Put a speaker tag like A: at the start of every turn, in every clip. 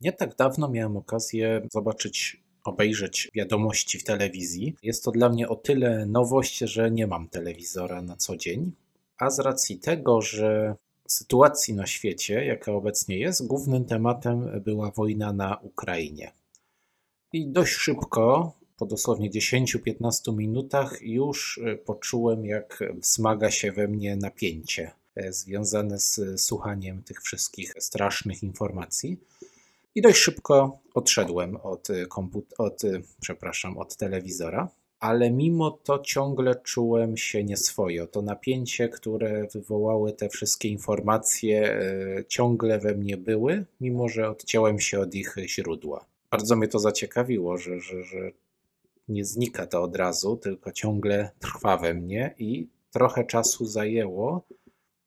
A: Nie tak dawno miałem okazję zobaczyć, obejrzeć wiadomości w telewizji. Jest to dla mnie o tyle nowość, że nie mam telewizora na co dzień. A z racji tego, że sytuacji na świecie, jaka obecnie jest, głównym tematem była wojna na Ukrainie. I dość szybko, po dosłownie 10-15 minutach, już poczułem, jak wzmaga się we mnie napięcie e, związane z słuchaniem tych wszystkich strasznych informacji. I dość szybko odszedłem od, komput- od, przepraszam, od telewizora, ale mimo to ciągle czułem się nieswojo. To napięcie, które wywołały te wszystkie informacje, e, ciągle we mnie były, mimo że odciąłem się od ich źródła. Bardzo mnie to zaciekawiło, że, że, że nie znika to od razu, tylko ciągle trwa we mnie i trochę czasu zajęło,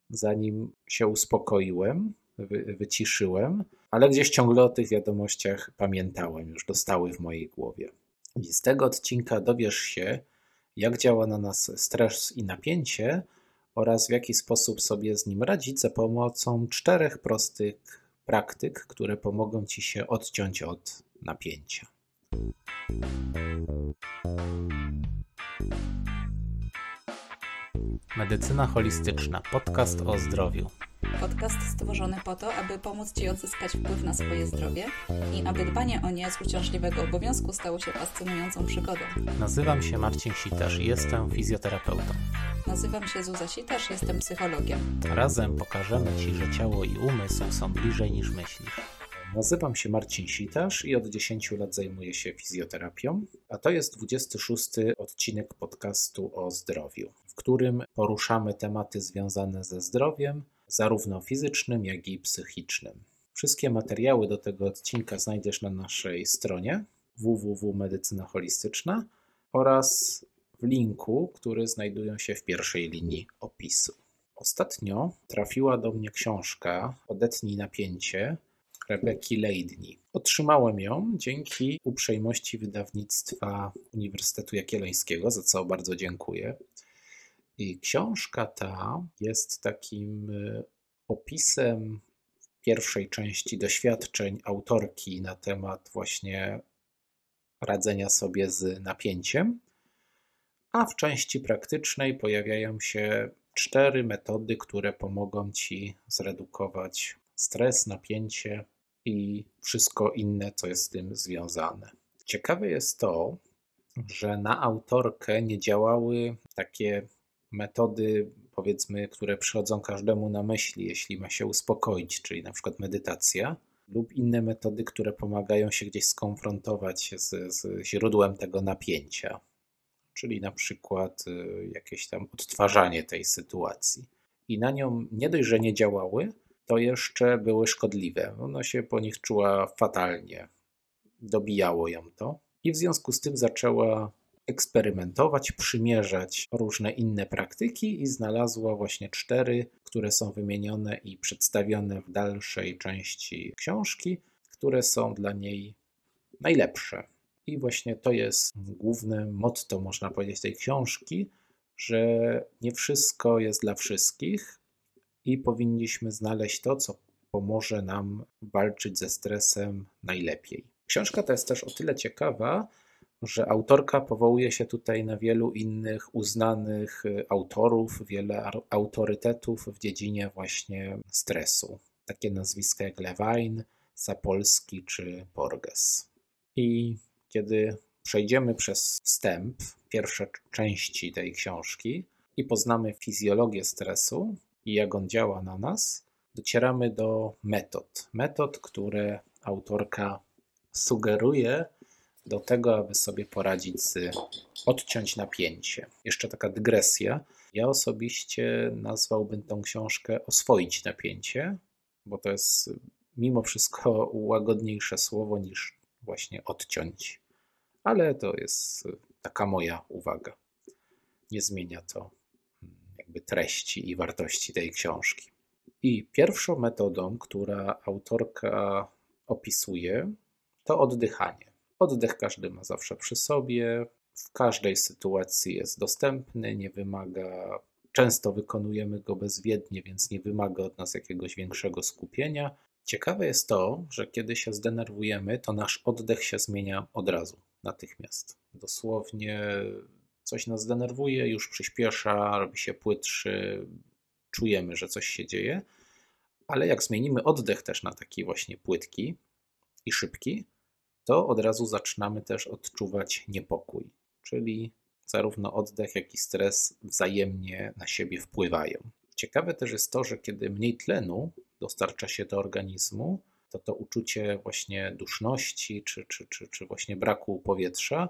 A: zanim się uspokoiłem, wy, wyciszyłem, ale gdzieś ciągle o tych wiadomościach pamiętałem, już dostały w mojej głowie. I z tego odcinka dowiesz się, jak działa na nas stres i napięcie oraz w jaki sposób sobie z nim radzić za pomocą czterech prostych praktyk, które pomogą ci się odciąć od napięcia. Medycyna holistyczna podcast o zdrowiu.
B: Podcast stworzony po to, aby pomóc Ci odzyskać wpływ na swoje zdrowie i aby dbanie o nie z uciążliwego obowiązku stało się fascynującą przygodą.
A: Nazywam się Marcin Sitarz i jestem fizjoterapeutą.
B: Nazywam się Zuza Sitarz, jestem psychologiem.
A: Razem pokażemy Ci, że ciało i umysł są bliżej niż myślisz. Nazywam się Marcin Sitarz i od 10 lat zajmuję się fizjoterapią, a to jest 26 odcinek podcastu o zdrowiu, w którym poruszamy tematy związane ze zdrowiem, zarówno fizycznym, jak i psychicznym. Wszystkie materiały do tego odcinka znajdziesz na naszej stronie www.medycyna holistyczna oraz w linku, który znajdują się w pierwszej linii opisu. Ostatnio trafiła do mnie książka Odetnij napięcie Rebeki Leidni. Otrzymałem ją dzięki uprzejmości wydawnictwa Uniwersytetu Jagiellońskiego, za co bardzo dziękuję. I książka ta jest takim y, opisem pierwszej części doświadczeń autorki na temat właśnie radzenia sobie z napięciem, a w części praktycznej pojawiają się cztery metody, które pomogą ci zredukować stres, napięcie i wszystko inne, co jest z tym związane. Ciekawe jest to, że na autorkę nie działały takie metody, powiedzmy, które przychodzą każdemu na myśli, jeśli ma się uspokoić, czyli na przykład medytacja, lub inne metody, które pomagają się gdzieś skonfrontować z, z źródłem tego napięcia, czyli na przykład y, jakieś tam odtwarzanie tej sytuacji. I na nią nie dość, że nie działały, to jeszcze były szkodliwe. Ona się po nich czuła fatalnie. Dobijało ją to. I w związku z tym zaczęła eksperymentować, przymierzać różne inne praktyki i znalazła właśnie cztery, które są wymienione i przedstawione w dalszej części książki, które są dla niej najlepsze. I właśnie to jest główne motto, można powiedzieć, tej książki, że nie wszystko jest dla wszystkich i powinniśmy znaleźć to, co pomoże nam walczyć ze stresem najlepiej. Książka ta jest też o tyle ciekawa, że autorka powołuje się tutaj na wielu innych uznanych y, autorów, wiele autorytetów w dziedzinie właśnie stresu. Takie nazwiska jak Lewine, Sapolski czy Borges. I kiedy przejdziemy przez wstęp, pierwsze części tej książki i poznamy fizjologię stresu i jak on działa na nas, docieramy do metod. Metod, które autorka sugeruje, do tego, aby sobie poradzić z odciąć napięcie. Jeszcze taka dygresja. Ja osobiście nazwałbym tą książkę Oswoić napięcie, bo to jest mimo wszystko łagodniejsze słowo niż właśnie odciąć. Ale to jest taka moja uwaga. Nie zmienia to jakby treści i wartości tej książki. I pierwszą metodą, która autorka opisuje, to oddychanie. Oddech każdy ma zawsze przy sobie, w każdej sytuacji jest dostępny, nie wymaga, często wykonujemy go bezwiednie, więc nie wymaga od nas jakiegoś większego skupienia Ciekawe jest to, że kiedy się zdenerwujemy, to nasz oddech się zmienia od razu, natychmiast. Dosłownie coś nas denerwuje, już przyspiesza, robi się płytszy, czujemy, że coś się dzieje, ale jak zmienimy oddech też na taki właśnie płytki i szybki, to od razu zaczynamy też odczuwać niepokój, czyli zarówno oddech, jak i stres wzajemnie na siebie wpływają. Ciekawe też jest to, że kiedy mniej tlenu dostarcza się do organizmu, to to uczucie właśnie duszności czy, czy, czy, czy właśnie braku powietrza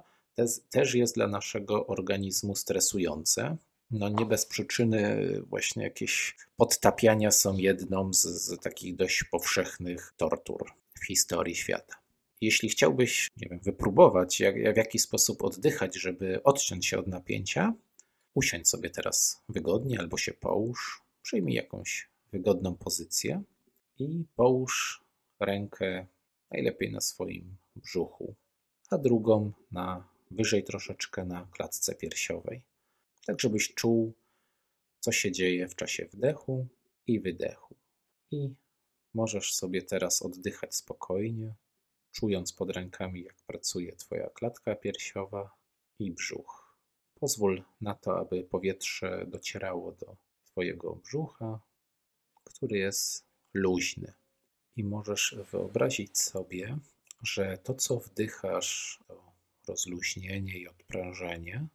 A: też jest dla naszego organizmu stresujące. No nie bez przyczyny właśnie jakieś podtapiania są jedną z, z takich dość powszechnych tortur w historii świata. Jeśli chciałbyś nie wiem, wypróbować, jak, w jaki sposób oddychać, żeby odciąć się od napięcia, usiądź sobie teraz wygodnie albo się połóż, przyjmij jakąś wygodną pozycję i połóż rękę najlepiej na swoim brzuchu, a drugą na wyżej troszeczkę na klatce piersiowej, tak żebyś czuł, co się dzieje w czasie wdechu i wydechu. I możesz sobie teraz oddychać spokojnie, czując pod rękami, jak pracuje Twoja klatka piersiowa i brzuch. Pozwól na to, aby powietrze docierało do Twojego brzucha, który jest luźny. I możesz wyobrazić sobie, że to, co wdychasz, to rozluźnienie i odprężenie,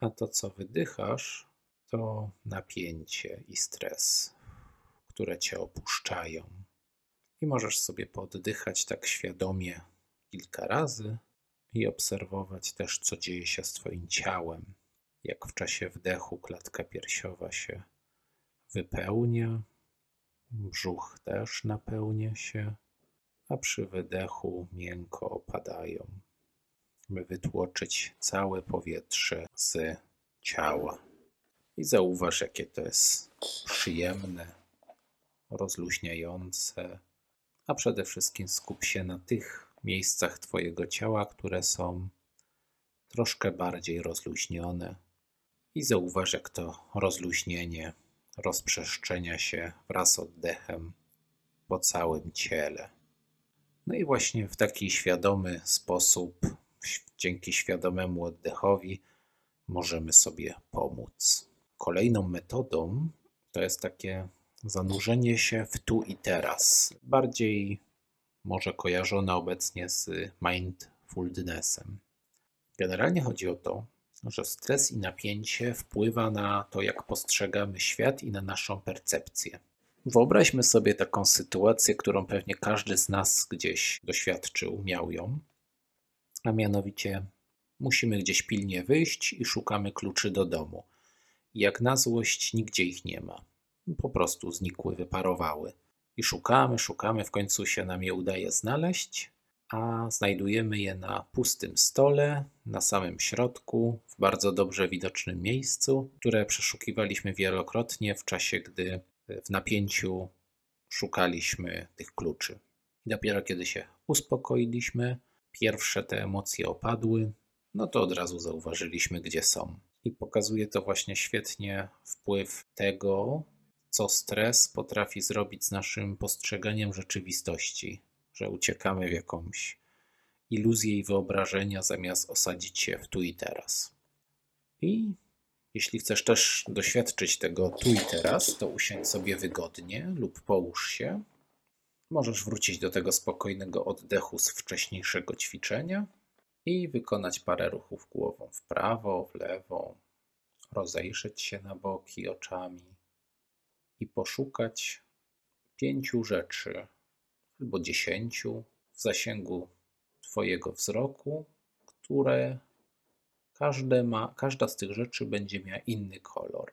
A: a to, co wydychasz, to napięcie i stres, które cię opuszczają. I możesz sobie poddychać tak świadomie kilka razy i obserwować też, co dzieje się z Twoim ciałem. Jak w czasie wdechu klatka piersiowa się wypełnia, brzuch też napełnia się, a przy wydechu miękko opadają, by wytłoczyć całe powietrze z ciała. I zauważ, jakie to jest przyjemne, rozluźniające, a przede wszystkim skup się na tych miejscach Twojego ciała, które są troszkę bardziej rozluźnione i zauważ, jak to rozluźnienie rozprzestrzenia się wraz z oddechem po całym ciele. No i właśnie w taki świadomy sposób, dzięki świadomemu oddechowi, możemy sobie pomóc. Kolejną metodą to jest takie zanurzenie się w tu i teraz. Bardziej może kojarzone obecnie z mindfulnessem. Generalnie chodzi o to, że stres i napięcie wpływa na to, jak postrzegamy świat i na naszą percepcję. Wyobraźmy sobie taką sytuację, którą pewnie każdy z nas gdzieś doświadczył, miał ją, a mianowicie musimy gdzieś pilnie wyjść i szukamy kluczy do domu. Jak na złość, nigdzie ich nie ma. Po prostu znikły, wyparowały. I szukamy, szukamy, w końcu się nam je udaje znaleźć, a znajdujemy je na pustym stole, na samym środku, w bardzo dobrze widocznym miejscu, które przeszukiwaliśmy wielokrotnie w czasie, gdy w napięciu szukaliśmy tych kluczy. I dopiero kiedy się uspokoiliśmy, pierwsze te emocje opadły, no to od razu zauważyliśmy, gdzie są. I pokazuje to właśnie świetnie wpływ tego, co stres potrafi zrobić z naszym postrzeganiem rzeczywistości że uciekamy w jakąś iluzję i wyobrażenia, zamiast osadzić się w tu i teraz. I jeśli chcesz też doświadczyć tego tu i teraz, to usiądź sobie wygodnie lub połóż się. Możesz wrócić do tego spokojnego oddechu z wcześniejszego ćwiczenia i wykonać parę ruchów głową w prawo, w lewo, rozejrzeć się na boki oczami i poszukać pięciu rzeczy, albo dziesięciu w zasięgu Twojego wzroku, które każde ma, każda z tych rzeczy będzie miała inny kolor.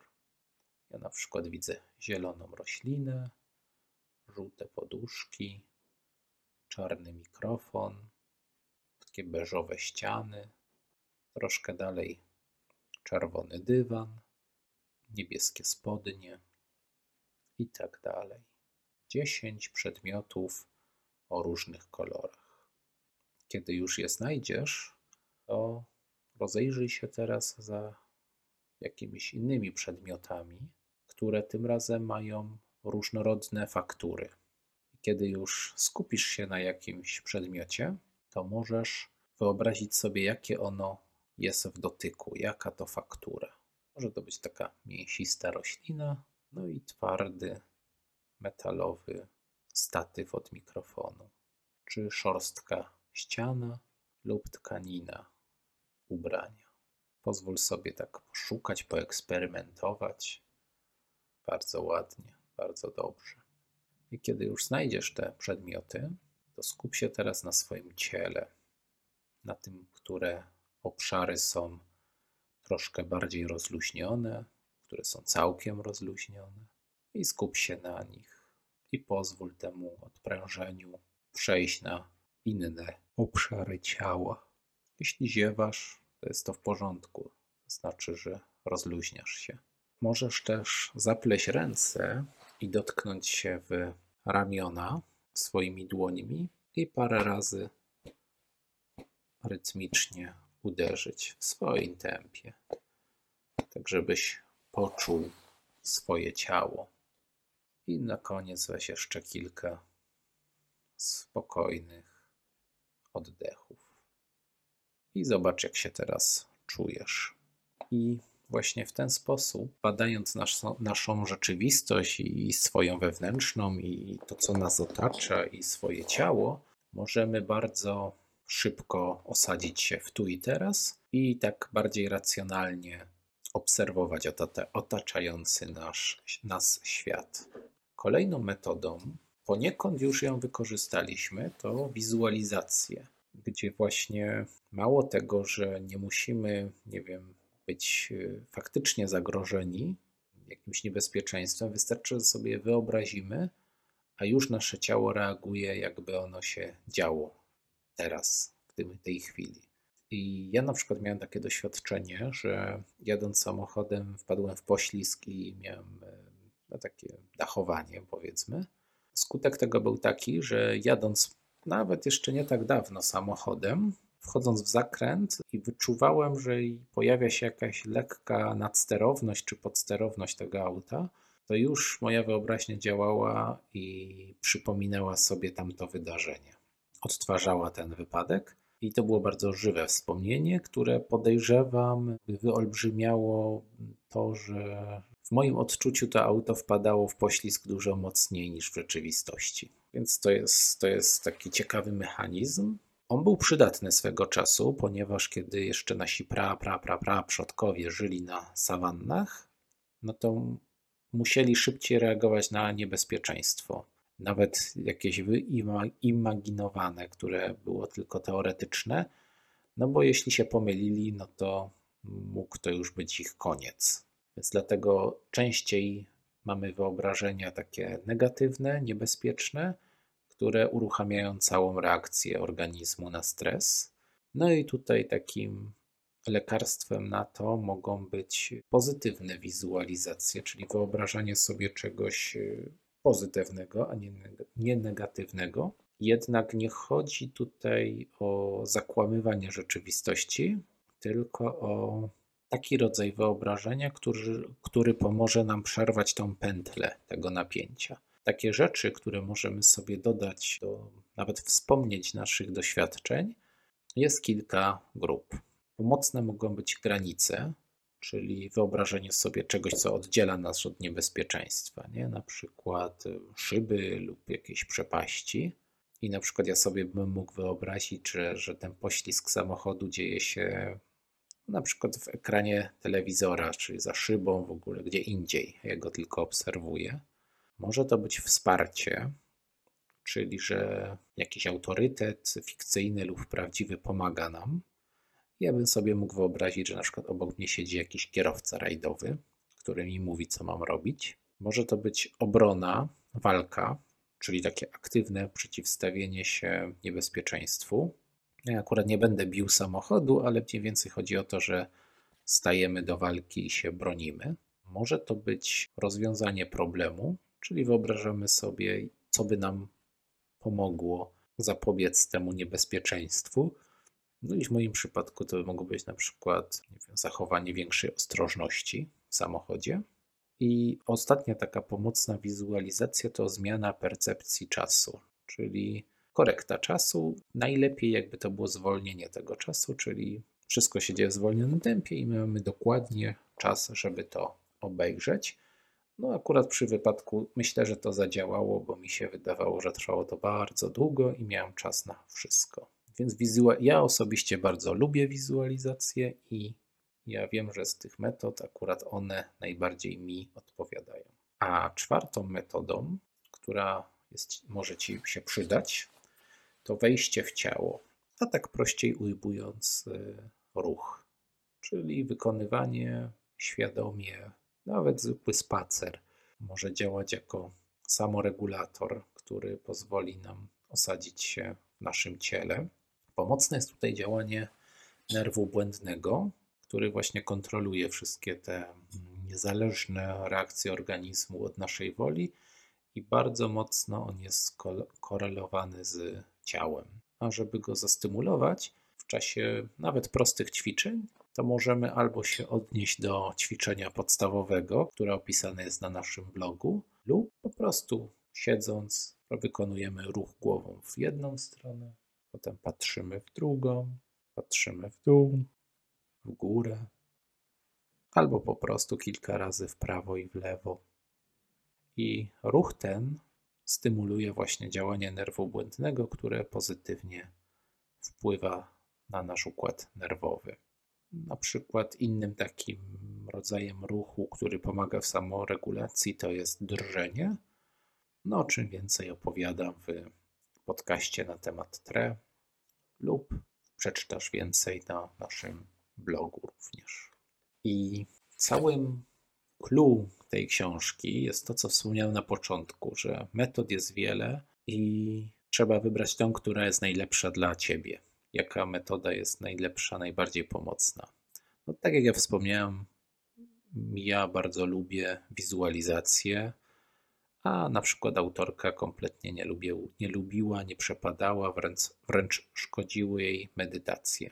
A: Ja na przykład widzę zieloną roślinę, żółte poduszki, czarny mikrofon, takie beżowe ściany, troszkę dalej czerwony dywan, niebieskie spodnie i tak dalej. Dziesięć przedmiotów o różnych kolorach. Kiedy już je znajdziesz, to rozejrzyj się teraz za jakimiś innymi przedmiotami, które tym razem mają różnorodne faktury. Kiedy już skupisz się na jakimś przedmiocie, to możesz wyobrazić sobie, jakie ono jest w dotyku, jaka to faktura. Może to być taka mięsista roślina, no i twardy, metalowy statyw od mikrofonu, czy szorstka ściana lub tkanina ubrania. Pozwól sobie tak poszukać, poeksperymentować. Bardzo ładnie, bardzo dobrze. I kiedy już znajdziesz te przedmioty, to skup się teraz na swoim ciele, na tym, które obszary są troszkę bardziej rozluźnione, które są całkiem rozluźnione, i skup się na nich. I pozwól temu odprężeniu przejść na inne obszary ciała. Jeśli ziewasz, to jest to w porządku, to znaczy, że rozluźniasz się. Możesz też zapleść ręce i dotknąć się w ramiona swoimi dłońmi i parę razy rytmicznie uderzyć w swoim tempie, tak żebyś poczuł swoje ciało. I na koniec weź jeszcze kilka spokojnych oddechów. I zobacz, jak się teraz czujesz. I właśnie w ten sposób, badając naszą, naszą rzeczywistość i swoją wewnętrzną, i to, co nas otacza, i swoje ciało, możemy bardzo szybko osadzić się w tu i teraz i tak bardziej racjonalnie obserwować otaczający nasz, nas świat. Kolejną metodą, poniekąd już ją wykorzystaliśmy, to wizualizacje, gdzie właśnie mało tego, że nie musimy, nie wiem, być y, faktycznie zagrożeni jakimś niebezpieczeństwem, wystarczy, że sobie wyobrazimy, a już nasze ciało reaguje, jakby ono się działo teraz, w tym, tej chwili. I ja na przykład miałem takie doświadczenie, że jadąc samochodem wpadłem w poślizg i miałem y, no, takie dachowanie, powiedzmy. Skutek tego był taki, że jadąc nawet jeszcze nie tak dawno samochodem, wchodząc w zakręt wyczuwałem, że pojawia się jakaś lekka nadsterowność czy podsterowność tego auta, to już moja wyobraźnia działała i przypominała sobie tamto wydarzenie. Odtwarzała ten wypadek. I to było bardzo żywe wspomnienie, które podejrzewam wyolbrzymiało to, że w moim odczuciu to auto wpadało w poślizg dużo mocniej niż w rzeczywistości. Więc to jest, to jest taki ciekawy mechanizm. On był przydatny swego czasu, ponieważ kiedy jeszcze nasi pra, pra, pra, pra przodkowie żyli na sawannach, no to musieli szybciej reagować na niebezpieczeństwo. Nawet jakieś wyimaginowane, które było tylko teoretyczne, no bo jeśli się pomylili, no to mógł to już być ich koniec. Więc dlatego częściej mamy wyobrażenia takie negatywne, niebezpieczne, które uruchamiają całą reakcję organizmu na stres. No i tutaj takim lekarstwem na to mogą być pozytywne wizualizacje, czyli wyobrażanie sobie czegoś y, pozytywnego, a nie negatywnego. Jednak nie chodzi tutaj o zakłamywanie rzeczywistości, tylko o taki rodzaj wyobrażenia, który, który pomoże nam przerwać tą pętlę tego napięcia. Takie rzeczy, które możemy sobie dodać do nawet wspomnieć naszych doświadczeń, jest kilka grup. Pomocne mogą być granice, czyli wyobrażenie sobie czegoś, co oddziela nas od niebezpieczeństwa, nie? na przykład szyby lub jakieś przepaści. I na przykład ja sobie bym mógł wyobrazić, że, że ten poślizg samochodu dzieje się na przykład w ekranie telewizora, czyli za szybą w ogóle, gdzie indziej. Ja go tylko obserwuję. Może to być wsparcie, czyli że jakiś autorytet fikcyjny lub prawdziwy pomaga nam. Ja bym sobie mógł wyobrazić, że na przykład obok mnie siedzi jakiś kierowca rajdowy, który mi mówi, co mam robić. Może to być obrona, walka, czyli takie aktywne przeciwstawienie się niebezpieczeństwu. Ja akurat nie będę bił samochodu, ale mniej więcej chodzi o to, że stajemy do walki i się bronimy. Może to być rozwiązanie problemu, czyli wyobrażamy sobie, co by nam pomogło zapobiec temu niebezpieczeństwu. No i w moim przypadku to by mogło być na przykład wiem, zachowanie większej ostrożności w samochodzie. I ostatnia taka pomocna wizualizacja to zmiana percepcji czasu, czyli korekta czasu. Najlepiej jakby to było zwolnienie tego czasu, czyli wszystko się dzieje w zwolnionym tempie i my mamy dokładnie czas, żeby to obejrzeć. No akurat przy wypadku myślę, że to zadziałało, bo mi się wydawało, że trwało to bardzo długo i miałem czas na wszystko. Więc wizual... ja osobiście bardzo lubię wizualizację i ja wiem, że z tych metod akurat one najbardziej mi odpowiadają. A czwartą metodą, która jest, może Ci się przydać, to wejście w ciało. A tak prościej ujmując, y, ruch, czyli wykonywanie świadomie, nawet zwykły spacer może działać jako samoregulator, który pozwoli nam osadzić się w naszym ciele. Pomocne jest tutaj działanie nerwu błędnego, który właśnie kontroluje wszystkie te niezależne reakcje organizmu od naszej woli i bardzo mocno on jest korelowany z ciałem. A żeby go zastymulować w czasie nawet prostych ćwiczeń, to możemy albo się odnieść do ćwiczenia podstawowego, które opisane jest na naszym blogu, lub po prostu siedząc wykonujemy ruch głową w jedną stronę, potem patrzymy w drugą, patrzymy w dół, w górę, albo po prostu kilka razy w prawo i w lewo. I ruch ten stymuluje właśnie działanie nerwu błędnego, które pozytywnie wpływa na nasz układ nerwowy. Na przykład innym takim rodzajem ruchu, który pomaga w samoregulacji, to jest drżenie. No, o czym więcej opowiadam w podcaście na temat TRE lub przeczytasz więcej na naszym blogu również. I całym clue tej książki jest to, co wspomniałem na początku, że metod jest wiele i trzeba wybrać tą, która jest najlepsza dla ciebie. Jaka metoda jest najlepsza, najbardziej pomocna. No, tak jak ja wspomniałem, ja bardzo lubię wizualizację, a na przykład autorka kompletnie nie, lubię, nie lubiła, nie przepadała, wręcz, wręcz szkodziły jej medytacje.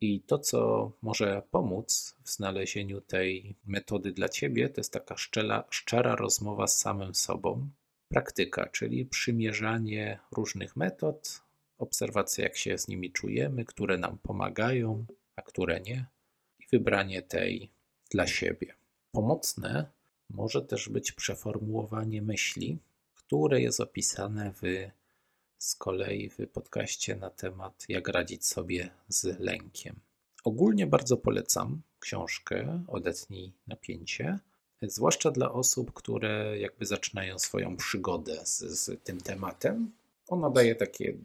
A: I to, co może pomóc w znalezieniu tej metody dla ciebie, to jest taka szczera, szczera rozmowa z samym sobą. Praktyka, czyli przymierzanie różnych metod, obserwacja, jak się z nimi czujemy, które nam pomagają, a które nie, i wybranie tej dla siebie. Pomocne może też być przeformułowanie myśli, które jest opisane w z kolei w podcaście na temat jak radzić sobie z lękiem. Ogólnie bardzo polecam książkę Odetnij napięcie, zwłaszcza dla osób, które jakby zaczynają swoją przygodę z, z tym tematem. Ona daje takie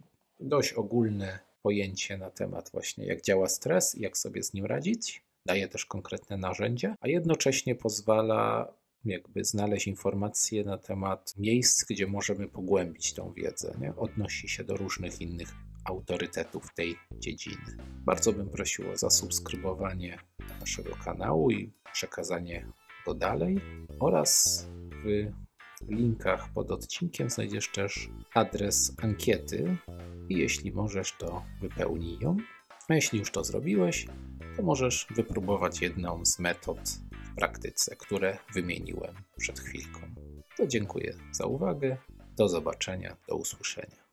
A: dość ogólne pojęcie na temat właśnie jak działa stres i jak sobie z nim radzić. Daje też konkretne narzędzia, a jednocześnie pozwala jakby znaleźć informacje na temat miejsc, gdzie możemy pogłębić tą wiedzę. Nie? Odnosi się do różnych innych autorytetów tej dziedziny. Bardzo bym prosił o zasubskrybowanie naszego kanału i przekazanie go dalej oraz w linkach pod odcinkiem znajdziesz też adres ankiety i jeśli możesz, to wypełnij ją. A jeśli już to zrobiłeś, to możesz wypróbować jedną z metod w praktyce, które wymieniłem przed chwilką. To dziękuję za uwagę. Do zobaczenia, do usłyszenia.